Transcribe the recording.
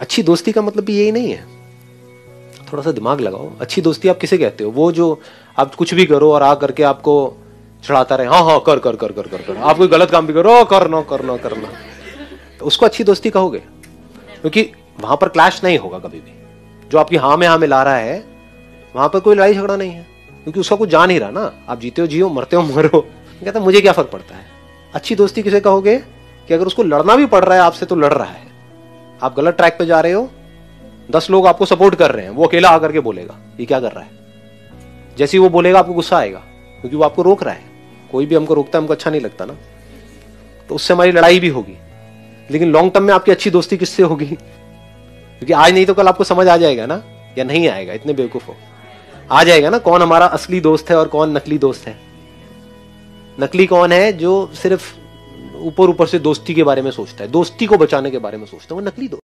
अच्छी दोस्ती का मतलब भी यही नहीं है। थोड़ा सा दिमाग लगाओ। अच्छी दोस्ती आप किसे कहते हो? वो जो आप कुछ भी करो और आ करके आपको चढ़ाता रहे हाँ हाँ कर कर कर कर कर कर। आप कोई गलत काम भी करो करना करना करना। तो उसको अच्छी दोस्ती कहोगे? क्योंकि वहाँ पर क्लैश नहीं होगा कभी भी। जो आपकी हाँ में हाँ में ला रहा है, वहाँ पर कोई लड़ाई झगड़ा नहीं है। क्योंकि उसका कुछ जान ही रहा ना। आप जीते हो, जियो, मरते हो, मरो। कहता मुझे क्या फ़र्क पड़ता है? अच्छी दोस्ती किसे कहोगे? कि अगर उसको लड़ना भी पड़ रहा है, आपसे तो लड़ रहा है। आप गलत ट्रैक पे जा रहे हो, दस लोग आपको सपोर्ट कर रहे हैं, वो अकेला आकर के बोलेगा, ये क्या कर रहा है? जैसे ही वो बोलेगा, आपको गुस्सा आएगा, क्योंकि वो आपको रोक रहा है। कोई भी हमको रोकता है, हमको अच्छा नहीं लगता ना। तो उससे हमारी लड़ाई भी होगी। लेकिन लॉन्ग टर्म में आपकी अच्छी दोस्ती किससे होगी? क्योंकि आज नहीं तो कल आपको समझ आ जाएगा ना, या नहीं आएगा, इतने बेवकूफ़ हो। आ जाएगा ना, कौन हमारा असली दोस्त है और कौन नकली दोस्त है? नकली कौन है जो सिर्फ़ ऊपर ऊपर से दोस्ती के बारे में सोचता है, दोस्ती को बचाने के बारे में सोचता है, वो नकली दोस्त